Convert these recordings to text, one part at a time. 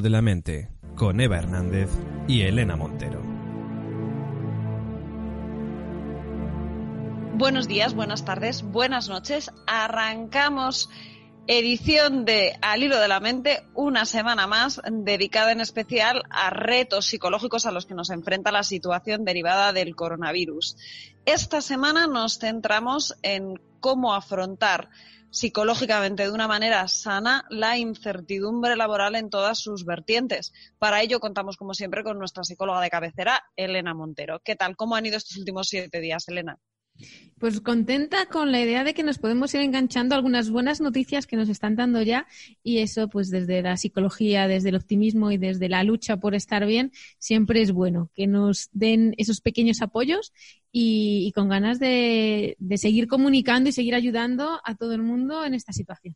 de la mente, con Eva Hernández y Elena Montero. Buenos días, buenas tardes, buenas noches. Arrancamos edición de Al hilo de la mente, una semana más dedicada en especial a retos psicológicos a los que nos enfrenta la situación derivada del coronavirus. Esta semana nos centramos en cómo afrontar psicológicamente de una manera sana la incertidumbre laboral en todas sus vertientes. Para ello contamos, como siempre, con nuestra psicóloga de cabecera, Elena Montero. ¿Qué tal? ¿Cómo han ido estos últimos siete días, Elena? Pues contenta con la idea de que nos podemos ir enganchando algunas buenas noticias que nos están dando ya y eso pues desde la psicología, desde el optimismo y desde la lucha por estar bien siempre es bueno que nos den esos pequeños apoyos y, con ganas de, de seguir comunicando y seguir ayudando a todo el mundo en esta situación.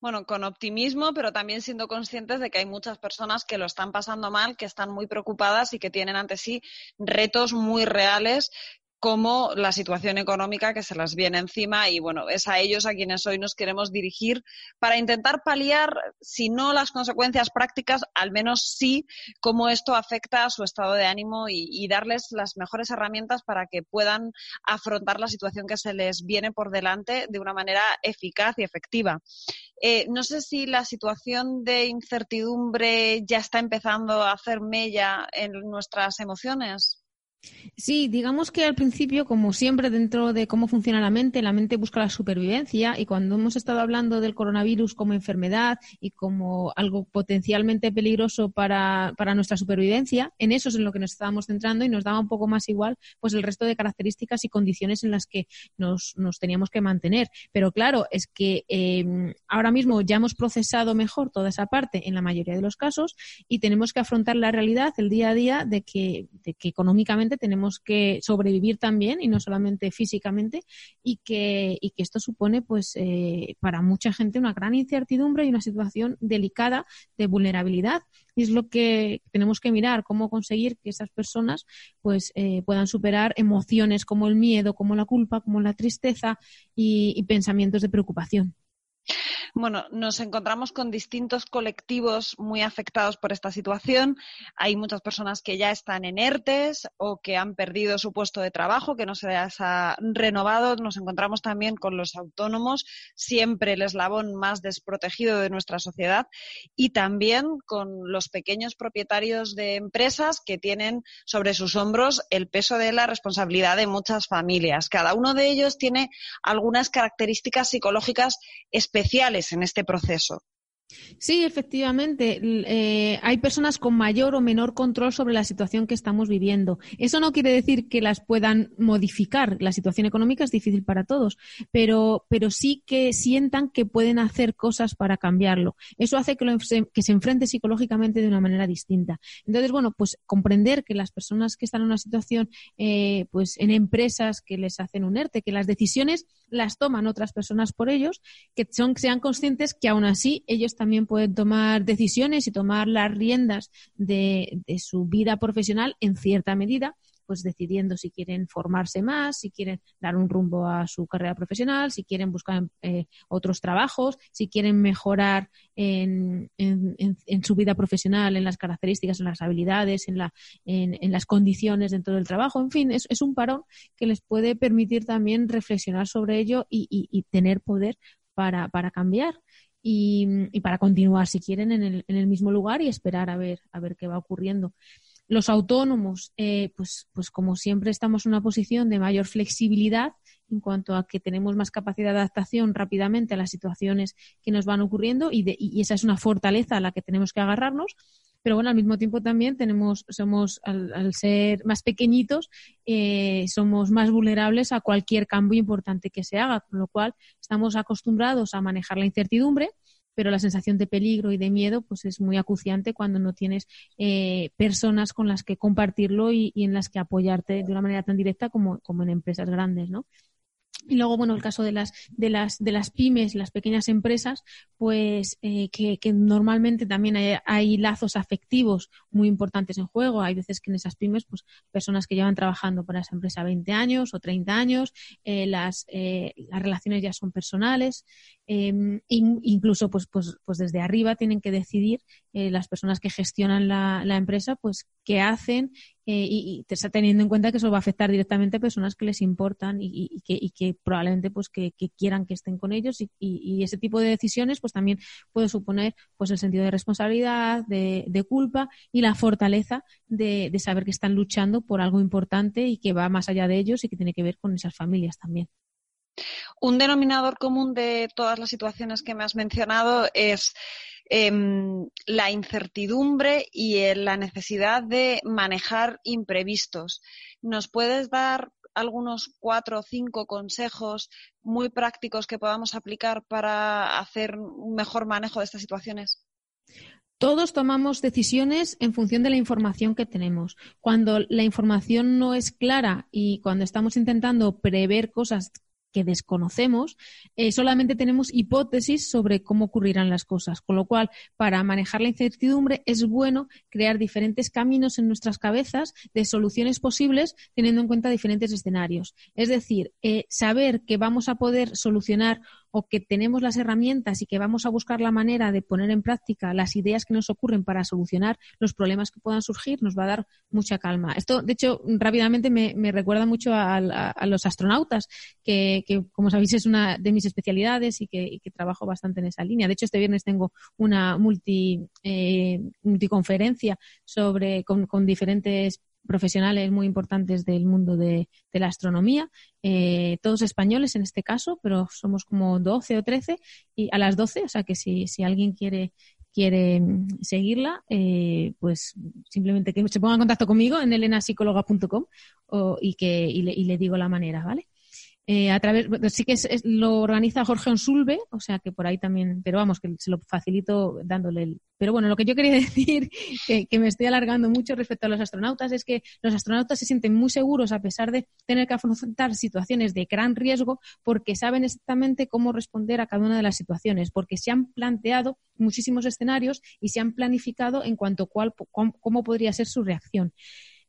Bueno, con optimismo, pero también siendo conscientes de que hay muchas personas que lo están pasando mal, que están muy preocupadas y que tienen ante sí retos muy reales como la situación económica que se las viene encima y bueno, es a ellos a quienes hoy nos queremos dirigir para intentar paliar, si no las consecuencias prácticas, al menos sí cómo esto afecta a su estado de ánimo y, darles las mejores herramientas para que puedan afrontar la situación que se les viene por delante de una manera eficaz y efectiva. Eh, no sé si la situación de incertidumbre ya está empezando a hacer mella en nuestras emociones. Sí, digamos que al principio, como siempre, dentro de cómo funciona la mente, la mente busca la supervivencia y cuando hemos estado hablando del coronavirus como enfermedad y como algo potencialmente peligroso para, para nuestra supervivencia, en eso es en lo que nos estábamos centrando y nos daba un poco más igual pues el resto de características y condiciones en las que nos, nos teníamos que mantener. Pero claro, es que eh, ahora mismo ya hemos procesado mejor toda esa parte en la mayoría de los casos y tenemos que afrontar la realidad, el día a día, de que, de que económicamente tenemos que sobrevivir también y no solamente físicamente y que, y que esto supone pues eh, para mucha gente una gran incertidumbre y una situación delicada de vulnerabilidad. Y es lo que tenemos que mirar cómo conseguir que esas personas pues eh, puedan superar emociones como el miedo como la culpa como la tristeza y, y pensamientos de preocupación bueno, nos encontramos con distintos colectivos muy afectados por esta situación. Hay muchas personas que ya están en ERTES o que han perdido su puesto de trabajo, que no se les ha renovado. Nos encontramos también con los autónomos, siempre el eslabón más desprotegido de nuestra sociedad, y también con los pequeños propietarios de empresas que tienen sobre sus hombros el peso de la responsabilidad de muchas familias. Cada uno de ellos tiene algunas características psicológicas especiales en este proceso. Sí, efectivamente. Eh, hay personas con mayor o menor control sobre la situación que estamos viviendo. Eso no quiere decir que las puedan modificar. La situación económica es difícil para todos, pero, pero sí que sientan que pueden hacer cosas para cambiarlo. Eso hace que, se enfrente psicológicamente de una manera distinta. Entonces, bueno, pues comprender que las personas que están en una situación, eh, pues en empresas que les hacen un ERTE, que las decisiones las toman otras personas por ellos, que son, sean conscientes que aún así ellos también pueden tomar decisiones y tomar las riendas de, de su vida profesional en cierta medida pues decidiendo si quieren formarse más, si quieren dar un rumbo a su carrera profesional, si quieren buscar eh, otros trabajos, si quieren mejorar en, en, en, su vida profesional, en las características, en las habilidades, en, la, las condiciones dentro del trabajo. En fin, es, es, un parón que les puede permitir también reflexionar sobre ello y, y, y tener poder para, para cambiar. Y, y, para continuar, si quieren, en el, en el mismo lugar y esperar a ver, a ver qué va ocurriendo. Los autónomos, eh, pues, pues como siempre estamos en una posición de mayor flexibilidad en cuanto a que tenemos más capacidad de adaptación rápidamente a las situaciones que nos van ocurriendo y, y esa es una fortaleza a la que tenemos que agarrarnos pero bueno, al mismo tiempo también tenemos, somos, al, ser más pequeñitos, eh, somos más vulnerables a cualquier cambio importante que se haga, con lo cual estamos acostumbrados a manejar la incertidumbre, pero la sensación de peligro y de miedo pues es muy acuciante cuando no tienes eh, personas con las que compartirlo y, y, en las que apoyarte de una manera tan directa como, como en empresas grandes, ¿no? Y luego, bueno, el caso de las, de las, de las pymes, las pequeñas empresas, pues eh, que, normalmente también hay, hay, lazos afectivos muy importantes en juego. Hay veces que en esas pymes, pues personas que llevan trabajando para esa empresa 20 años o 30 años, eh, las, eh, las relaciones ya son personales. Eh, incluso, pues, pues, pues desde arriba tienen que decidir eh, las personas que gestionan la, la empresa, pues qué hacen eh, y, y, teniendo en cuenta que eso va a afectar directamente a personas que les importan y, y que, que, probablemente pues que, que, quieran que estén con ellos y, ese tipo de decisiones pues también puede suponer pues el sentido de responsabilidad, de, de culpa y la fortaleza de, de saber que están luchando por algo importante y que va más allá de ellos y que tiene que ver con esas familias también. Un denominador común de todas las situaciones que me has mencionado es eh, la incertidumbre y eh, la necesidad de manejar imprevistos. ¿Nos puedes dar algunos cuatro o cinco consejos muy prácticos que podamos aplicar para hacer un mejor manejo de estas situaciones? Todos tomamos decisiones en función de la información que tenemos. Cuando la información no es clara y cuando estamos intentando prever cosas que desconocemos, eh, solamente tenemos hipótesis sobre cómo ocurrirán las cosas. Con lo cual, para manejar la incertidumbre es bueno crear diferentes caminos en nuestras cabezas de soluciones posibles teniendo en cuenta diferentes escenarios. Es decir, eh, saber que vamos a poder solucionar o que tenemos las herramientas y que vamos a buscar la manera de poner en práctica las ideas que nos ocurren para solucionar los problemas que puedan surgir, nos va a dar mucha calma. Esto, de hecho, rápidamente me, recuerda mucho a, los astronautas, que, como sabéis, es una de mis especialidades y que, trabajo bastante en esa línea. De hecho, este viernes tengo una multi, eh, multiconferencia sobre, con diferentes profesionales muy importantes del mundo de, la astronomía, eh, todos españoles en este caso, pero somos como 12 o 13 y a las 12, o sea que si, si alguien quiere quiere mm, seguirla, eh, pues simplemente que se ponga en contacto conmigo en elenasicóloga.com y que y le, y le digo la manera, ¿vale? Eh, a través, sí que es, lo organiza Jorge Onsulve, o sea que por ahí también, pero vamos, que se lo facilito dándole el. Pero bueno, lo que yo quería decir, que, que, me estoy alargando mucho respecto a los astronautas, es que los astronautas se sienten muy seguros a pesar de tener que afrontar situaciones de gran riesgo, porque saben exactamente cómo responder a cada una de las situaciones, porque se han planteado muchísimos escenarios y se han planificado en cuanto a cuál, cómo, cómo podría ser su reacción.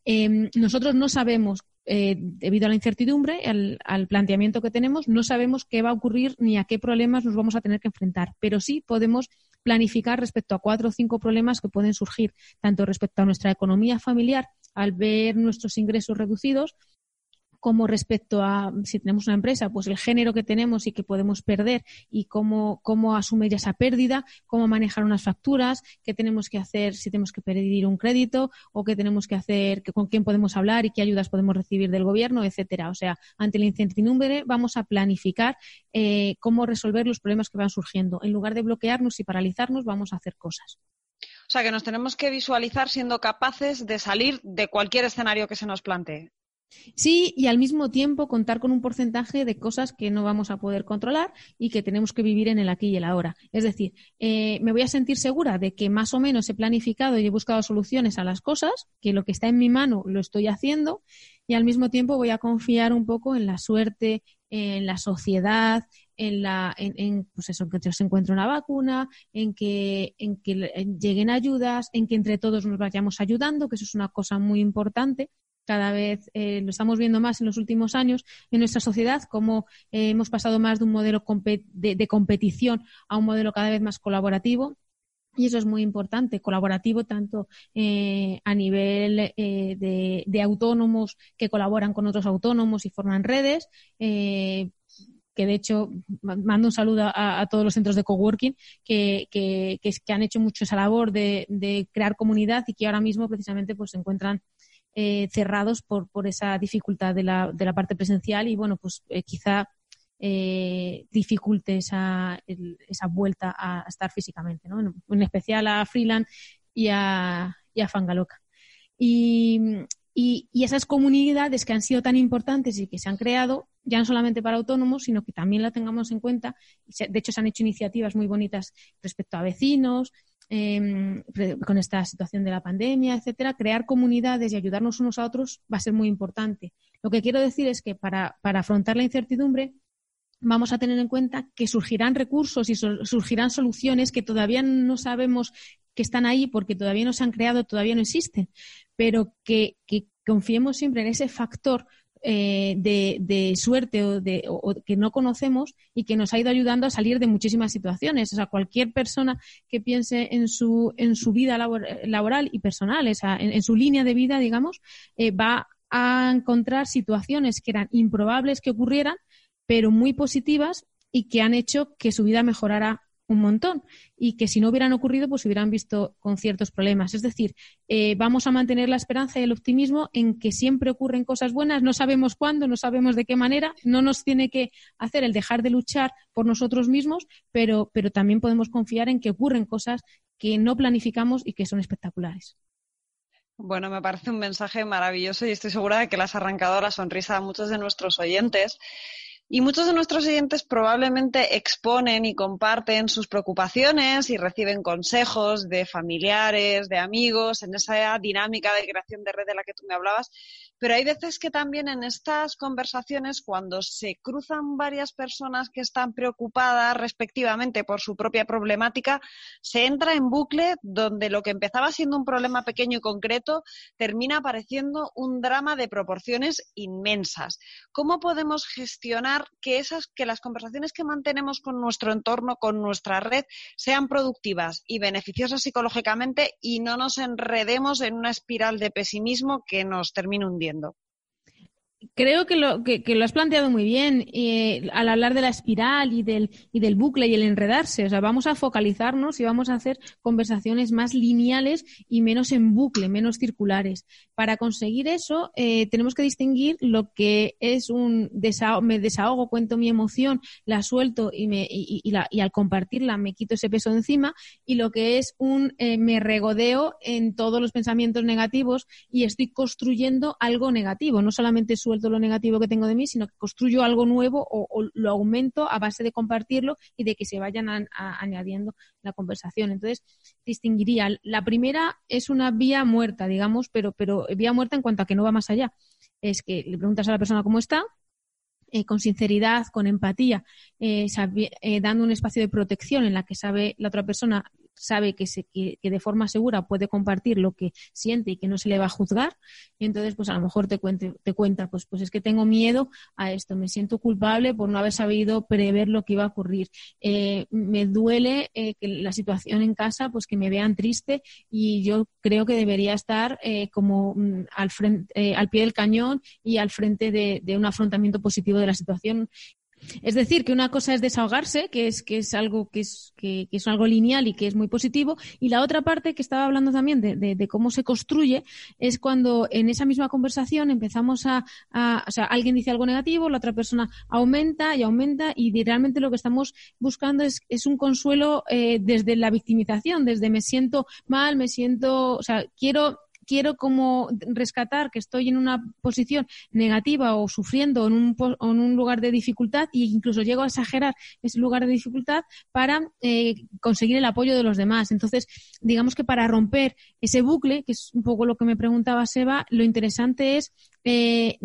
Eh, nosotros no sabemos eh, debido a la incertidumbre, al, al, planteamiento que tenemos, no sabemos qué va a ocurrir ni a qué problemas nos vamos a tener que enfrentar, pero sí podemos planificar respecto a cuatro o cinco problemas que pueden surgir, tanto respecto a nuestra economía familiar, al ver nuestros ingresos reducidos, como respecto a si tenemos una empresa, pues el género que tenemos y que podemos perder y cómo, cómo asumir esa pérdida, cómo manejar unas facturas, qué tenemos que hacer si tenemos que pedir un crédito o qué tenemos que hacer, con quién podemos hablar y qué ayudas podemos recibir del gobierno, etcétera. O sea, ante la incertidumbre vamos a planificar eh, cómo resolver los problemas que van surgiendo. En lugar de bloquearnos y paralizarnos, vamos a hacer cosas. O sea, que nos tenemos que visualizar siendo capaces de salir de cualquier escenario que se nos plantee. Sí, y al mismo tiempo contar con un porcentaje de cosas que no vamos a poder controlar y que tenemos que vivir en el aquí y el ahora. Es decir, eh, me voy a sentir segura de que más o menos he planificado y he buscado soluciones a las cosas, que lo que está en mi mano lo estoy haciendo y al mismo tiempo voy a confiar un poco en la suerte, en la sociedad, en la, en, en pues que se encuentre una vacuna, en que, en que lleguen ayudas, en que entre todos nos vayamos ayudando, que eso es una cosa muy importante cada vez eh, lo estamos viendo más en los últimos años en nuestra sociedad, cómo eh, hemos pasado más de un modelo de, competición a un modelo cada vez más colaborativo. Y eso es muy importante, colaborativo tanto eh, a nivel eh, de, autónomos que colaboran con otros autónomos y forman redes, que de hecho mando un saludo a, todos los centros de coworking que, que, que, que han hecho mucho esa labor de, de, crear comunidad y que ahora mismo precisamente pues se encuentran eh, cerrados por, por esa dificultad de la, de la parte presencial y bueno, pues eh, quizá eh, dificulte esa, esa vuelta a estar físicamente, ¿no? en, especial a Freeland y a, y a Fangaloca. Y, y, y, esas comunidades que han sido tan importantes y que se han creado, ya no solamente para autónomos, sino que también la tengamos en cuenta. De hecho, se han hecho iniciativas muy bonitas respecto a vecinos, eh, con esta situación de la pandemia, etcétera. Crear comunidades y ayudarnos unos a otros va a ser muy importante. Lo que quiero decir es que para, para afrontar la incertidumbre, vamos a tener en cuenta que surgirán recursos y surgirán soluciones que todavía no sabemos que están ahí porque todavía no se han creado, todavía no existen, pero que, confiemos siempre en ese factor eh, de, suerte o, de, que no conocemos y que nos ha ido ayudando a salir de muchísimas situaciones. O sea, cualquier persona que piense en su, en su vida laboral y personal, o sea, en, su línea de vida, digamos, eh, va a encontrar situaciones que eran improbables que ocurrieran, pero muy positivas y que han hecho que su vida mejorara un montón y que si no hubieran ocurrido, pues hubieran visto con ciertos problemas. Es decir, eh, vamos a mantener la esperanza y el optimismo en que siempre ocurren cosas buenas, no sabemos cuándo, no sabemos de qué manera, no nos tiene que hacer el dejar de luchar por nosotros mismos, pero, pero también podemos confiar en que ocurren cosas que no planificamos y que son espectaculares. Bueno, me parece un mensaje maravilloso y estoy segura de que le has arrancado la sonrisa a muchos de nuestros oyentes. Y muchos de nuestros oyentes probablemente exponen y comparten sus preocupaciones y reciben consejos de familiares, de amigos, en esa dinámica de creación de red de la que tú me hablabas. Pero hay veces que también en estas conversaciones, cuando se cruzan varias personas que están preocupadas respectivamente por su propia problemática, se entra en bucle donde lo que empezaba siendo un problema pequeño y concreto termina apareciendo un drama de proporciones inmensas. ¿Cómo podemos gestionar que esas que las conversaciones que mantenemos con nuestro entorno, con nuestra red, sean productivas y beneficiosas psicológicamente y no nos enredemos en una espiral de pesimismo que nos termine hundiendo? ocurriendo. Creo que lo, que, lo has planteado muy bien eh, al hablar de la espiral y del, y del bucle y el enredarse. O sea, vamos a focalizarnos y vamos a hacer conversaciones más lineales y menos en bucle, menos circulares. Para conseguir eso, eh, tenemos que distinguir lo que es un desahogo, me desahogo, cuento mi emoción, la suelto y, me, y, y, la, y al compartirla me quito ese peso encima y lo que es un eh, me regodeo en todos los pensamientos negativos y estoy construyendo algo negativo. No solamente suelto lo negativo que tengo de mí, sino que construyo algo nuevo o, lo aumento a base de compartirlo y de que se vayan añadiendo la conversación. Entonces, distinguiría. La primera es una vía muerta, digamos, pero, pero vía muerta en cuanto a que no va más allá. Es que le preguntas a la persona cómo está, eh, con sinceridad, con empatía, eh, eh, dando un espacio de protección en la que sabe la otra persona sabe que, se, que, de forma segura puede compartir lo que siente y que no se le va a juzgar. Y entonces, pues a lo mejor te, cuente, te cuenta, pues, pues es que tengo miedo a esto, me siento culpable por no haber sabido prever lo que iba a ocurrir. Eh, me duele eh, que la situación en casa, pues que me vean triste y yo creo que debería estar eh, como mm, al, frente, al pie del cañón y al frente de, de un afrontamiento positivo de la situación es decir, que una cosa es desahogarse, que es, que es algo que es, que, es algo lineal y que es muy positivo, y la otra parte que estaba hablando también de, de, cómo se construye es cuando en esa misma conversación empezamos a, o sea, alguien dice algo negativo, la otra persona aumenta y aumenta, y realmente lo que estamos buscando es, es un consuelo eh, desde la victimización, desde me siento mal, me siento, o sea, quiero quiero como rescatar que estoy en una posición negativa o sufriendo en un, en un lugar de dificultad e incluso llego a exagerar ese lugar de dificultad para eh, conseguir el apoyo de los demás. Entonces, digamos que para romper ese bucle, que es un poco lo que me preguntaba Seba, lo interesante es eh,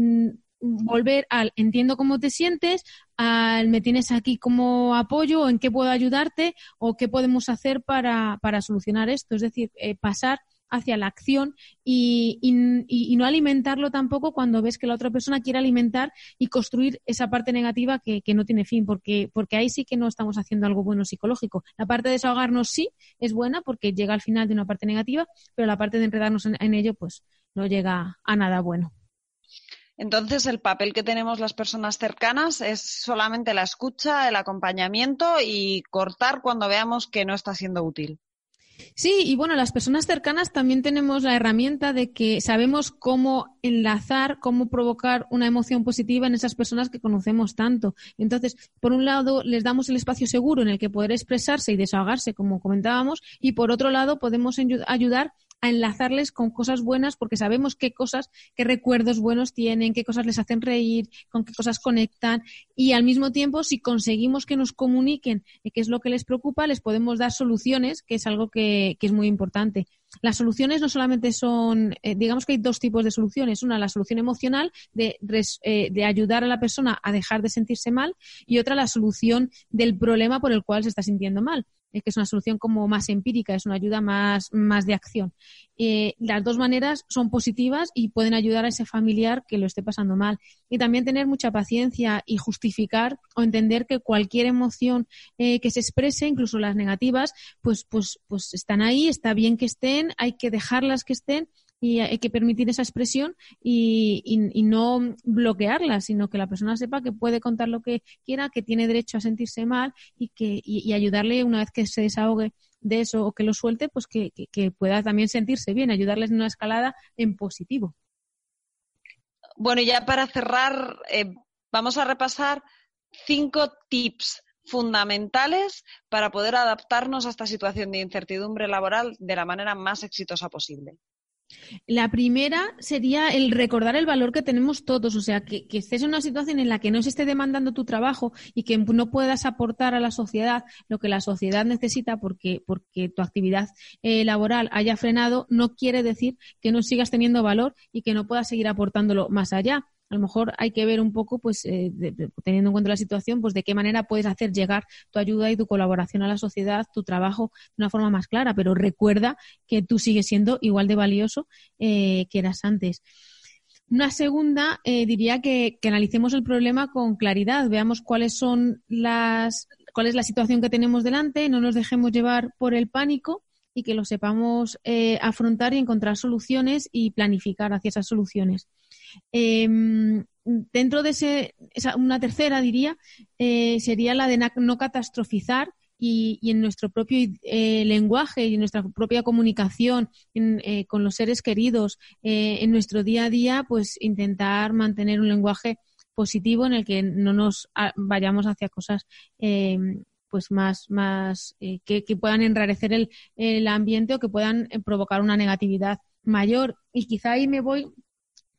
volver al entiendo cómo te sientes, al me tienes aquí como apoyo, en qué puedo ayudarte, o qué podemos hacer para, para solucionar esto. Es decir, eh, pasar hacia la acción y, no alimentarlo tampoco cuando ves que la otra persona quiere alimentar y construir esa parte negativa que, no tiene fin, porque, porque ahí sí que no estamos haciendo algo bueno psicológico. La parte de desahogarnos sí es buena porque llega al final de una parte negativa, pero la parte de enredarnos en, ello pues no llega a nada bueno. Entonces, el papel que tenemos las personas cercanas es solamente la escucha, el acompañamiento y cortar cuando veamos que no está siendo útil. Sí, y bueno, las personas cercanas también tenemos la herramienta de que sabemos cómo enlazar, cómo provocar una emoción positiva en esas personas que conocemos tanto. Entonces, por un lado, les damos el espacio seguro en el que poder expresarse y desahogarse, como comentábamos, y por otro lado, podemos ayudar a enlazarles con cosas buenas porque sabemos qué cosas, qué recuerdos buenos tienen, qué cosas les hacen reír, con qué cosas conectan y al mismo tiempo si conseguimos que nos comuniquen qué es lo que les preocupa, les podemos dar soluciones, que es algo que, es muy importante. Las soluciones no solamente son, eh, digamos que hay dos tipos de soluciones. Una, la solución emocional de, eh, de ayudar a la persona a dejar de sentirse mal y otra, la solución del problema por el cual se está sintiendo mal que es una solución como más empírica, es una ayuda más, más de acción. Eh, las dos maneras son positivas y pueden ayudar a ese familiar que lo esté pasando mal. Y también tener mucha paciencia y justificar o entender que cualquier emoción eh, que se exprese, incluso las negativas, pues, pues, pues están ahí, está bien que estén, hay que dejarlas que estén y hay que permitir esa expresión y, no bloquearla, sino que la persona sepa que puede contar lo que quiera, que tiene derecho a sentirse mal y que ayudarle una vez que se desahogue de eso o que lo suelte, pues que, pueda también sentirse bien, ayudarles en una escalada en positivo. Bueno, ya para cerrar, eh, vamos a repasar cinco tips fundamentales para poder adaptarnos a esta situación de incertidumbre laboral de la manera más exitosa posible. La primera sería el recordar el valor que tenemos todos, o sea, que, estés en una situación en la que no se esté demandando tu trabajo y que no puedas aportar a la sociedad lo que la sociedad necesita porque, porque tu actividad eh, laboral haya frenado, no quiere decir que no sigas teniendo valor y que no puedas seguir aportándolo más allá a lo mejor hay que ver un poco, pues, eh, teniendo en cuenta la situación, pues de qué manera puedes hacer llegar tu ayuda y tu colaboración a la sociedad, tu trabajo de una forma más clara, pero recuerda que tú sigues siendo igual de valioso eh, que eras antes. Una segunda, eh, diría que, analicemos el problema con claridad, veamos cuáles son las, cuál es la situación que tenemos delante, no nos dejemos llevar por el pánico y que lo sepamos afrontar y encontrar soluciones y planificar hacia esas soluciones. Em, dentro de ese, una tercera, diría, eh, sería la de no catastrofizar y, en nuestro propio eh, lenguaje y en nuestra propia comunicación eh, con los seres queridos, en nuestro día a día, pues intentar mantener un lenguaje positivo en el que no nos vayamos hacia cosas em, pues más, más que, puedan enrarecer el, el ambiente o que puedan provocar una negatividad mayor. Y quizá ahí me voy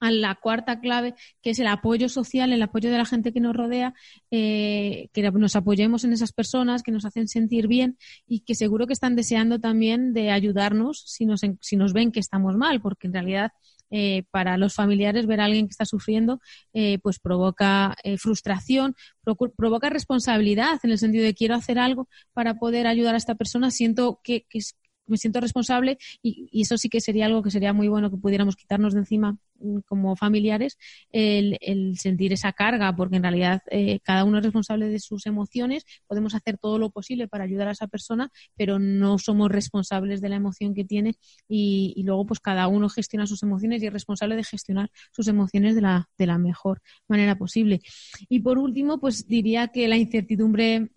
a la cuarta clave, que es el apoyo social, el apoyo de la gente que nos rodea, eh, que nos apoyemos en esas personas que nos hacen sentir bien y que seguro que están deseando también de ayudarnos si nos, si nos ven que estamos mal, porque en realidad eh, para los familiares ver a alguien que está sufriendo eh, pues provoca frustración, provoca responsabilidad en el sentido de quiero hacer algo para poder ayudar a esta persona, siento que, que, me siento responsable y, eso sí que sería algo que sería muy bueno que pudiéramos quitarnos de encima mm, como familiares, el, sentir esa carga, porque en realidad eh, cada uno es responsable de sus emociones, podemos hacer todo lo posible para ayudar a esa persona, pero no somos responsables de la emoción que tiene y, y luego pues cada uno gestiona sus emociones y es responsable de gestionar sus emociones de la, de la mejor manera posible. Y por último, pues diría que la incertidumbre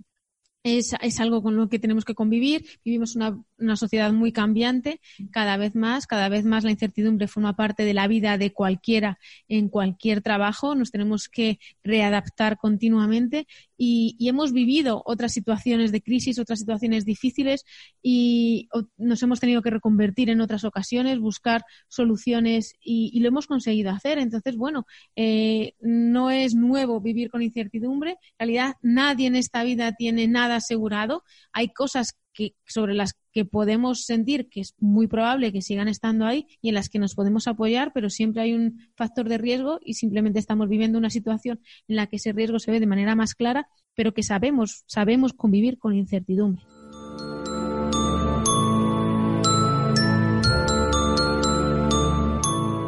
es, es, algo con lo que tenemos que convivir. Vivimos una, una, sociedad muy cambiante, cada vez más, cada vez más la incertidumbre forma parte de la vida de cualquiera en cualquier trabajo. Nos tenemos que readaptar continuamente y, hemos vivido otras situaciones de crisis, otras situaciones difíciles y nos hemos tenido que reconvertir en otras ocasiones, buscar soluciones y, lo hemos conseguido hacer. Entonces, bueno, eh, no es nuevo vivir con incertidumbre. En realidad, nadie en esta vida tiene nada asegurado. Hay cosas sobre las que podemos sentir que es muy probable que sigan estando ahí y en las que nos podemos apoyar, pero siempre hay un factor de riesgo y simplemente estamos viviendo una situación en la que ese riesgo se ve de manera más clara, pero que sabemos, sabemos convivir con incertidumbre.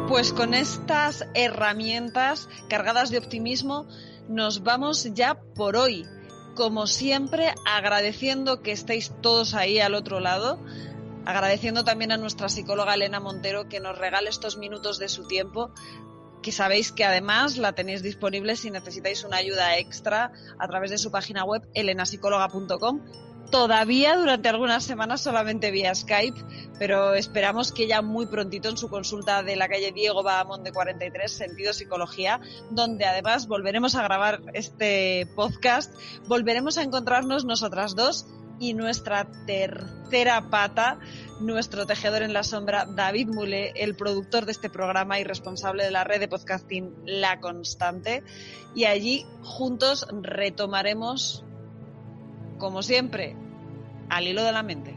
Pues con estas herramientas cargadas de optimismo nos vamos ya por hoy como siempre, agradeciendo que estéis todos ahí al otro lado, agradeciendo también a nuestra psicóloga Elena Montero que nos regale estos minutos de su tiempo, que sabéis que además la tenéis disponible si necesitáis una ayuda extra a través de su página web elenasicóloga.com todavía durante algunas semanas solamente vía Skype, pero esperamos que ya muy prontito en su consulta de la calle Diego Bahamón de 43, Sentido Psicología, donde además volveremos a grabar este podcast, volveremos a encontrarnos nosotras dos y nuestra tercera pata, nuestro tejedor en la sombra, David Mule, el productor de este programa y responsable de la red de podcasting La Constante. Y allí juntos retomaremos, como siempre, al hilo de la mente.